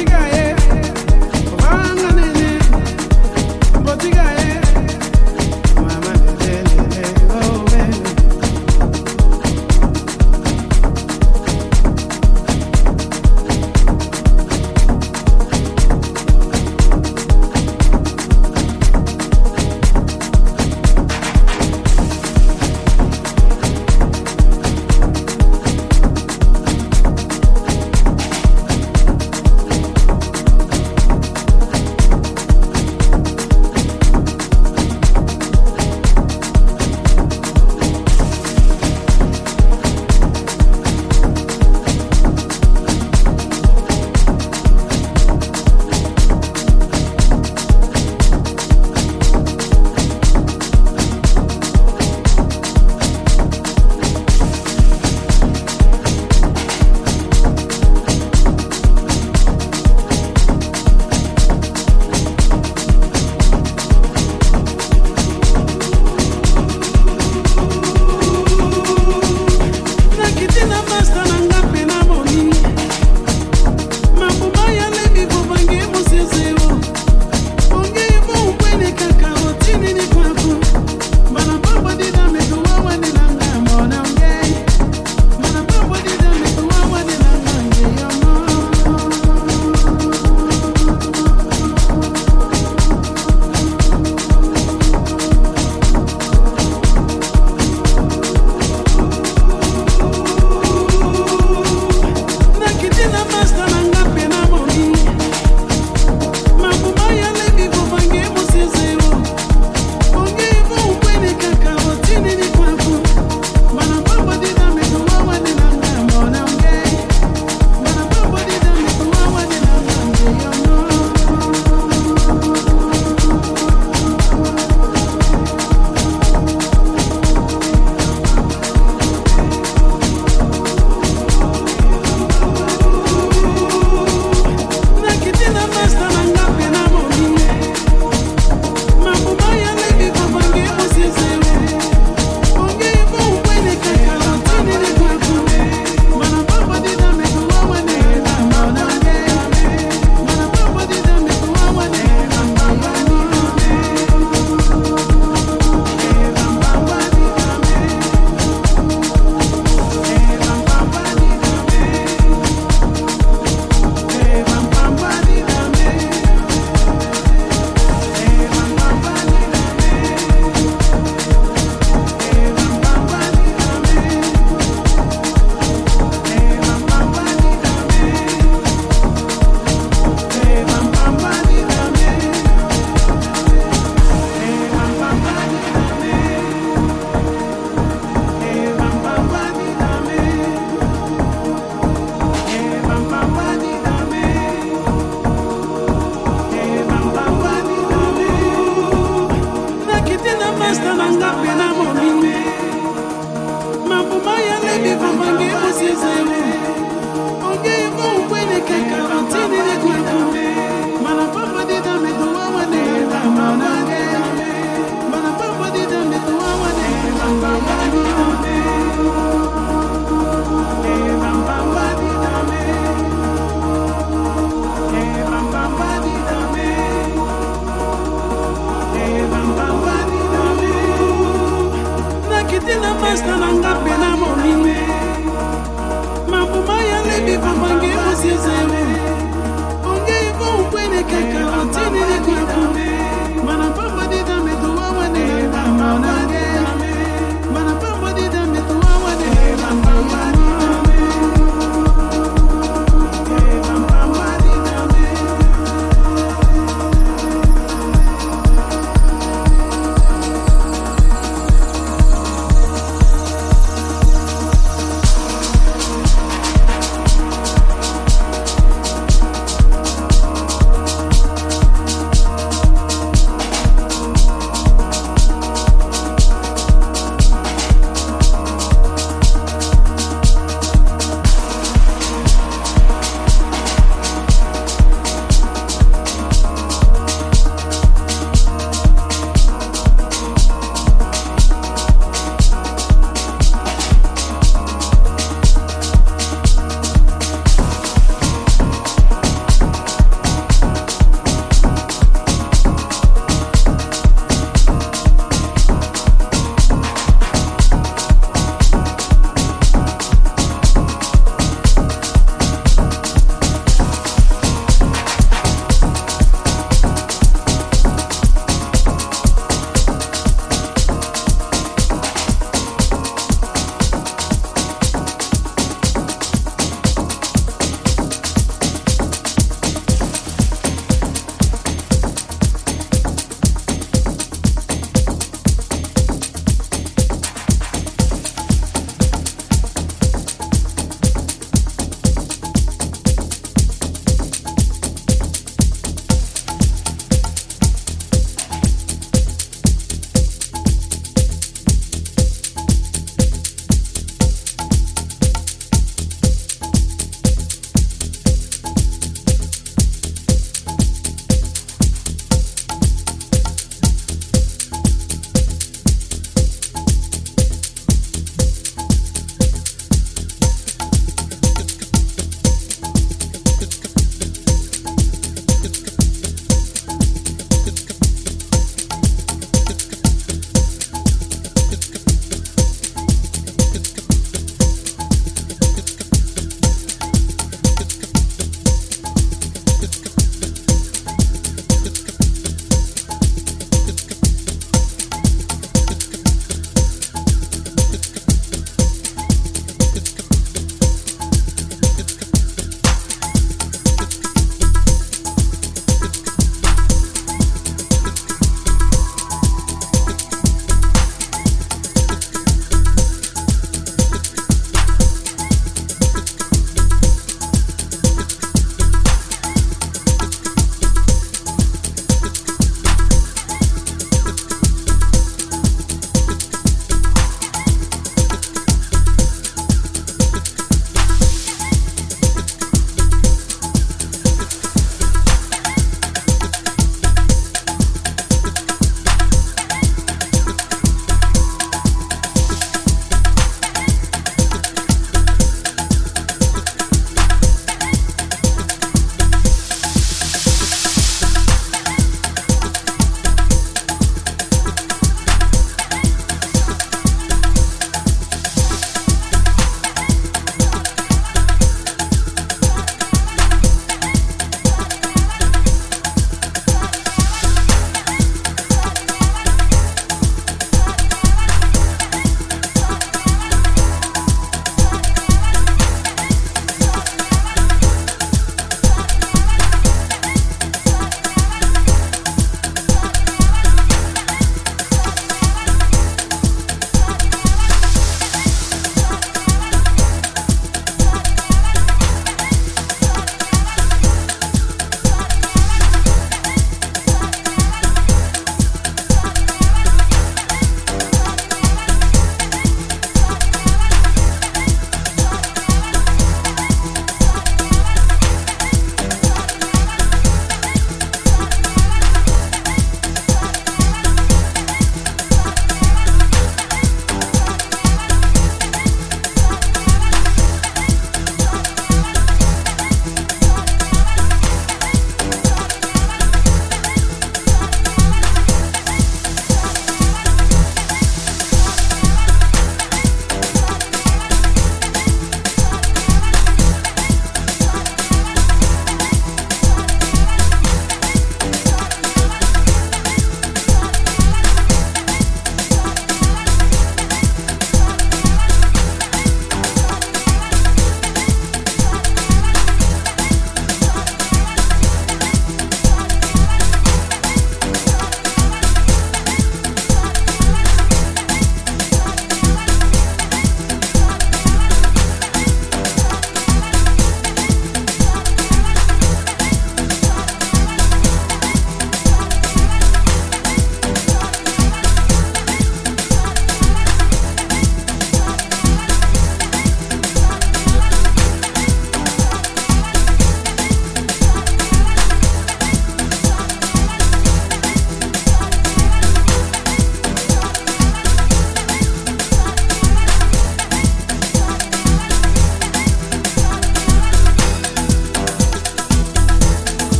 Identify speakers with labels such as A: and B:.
A: everything I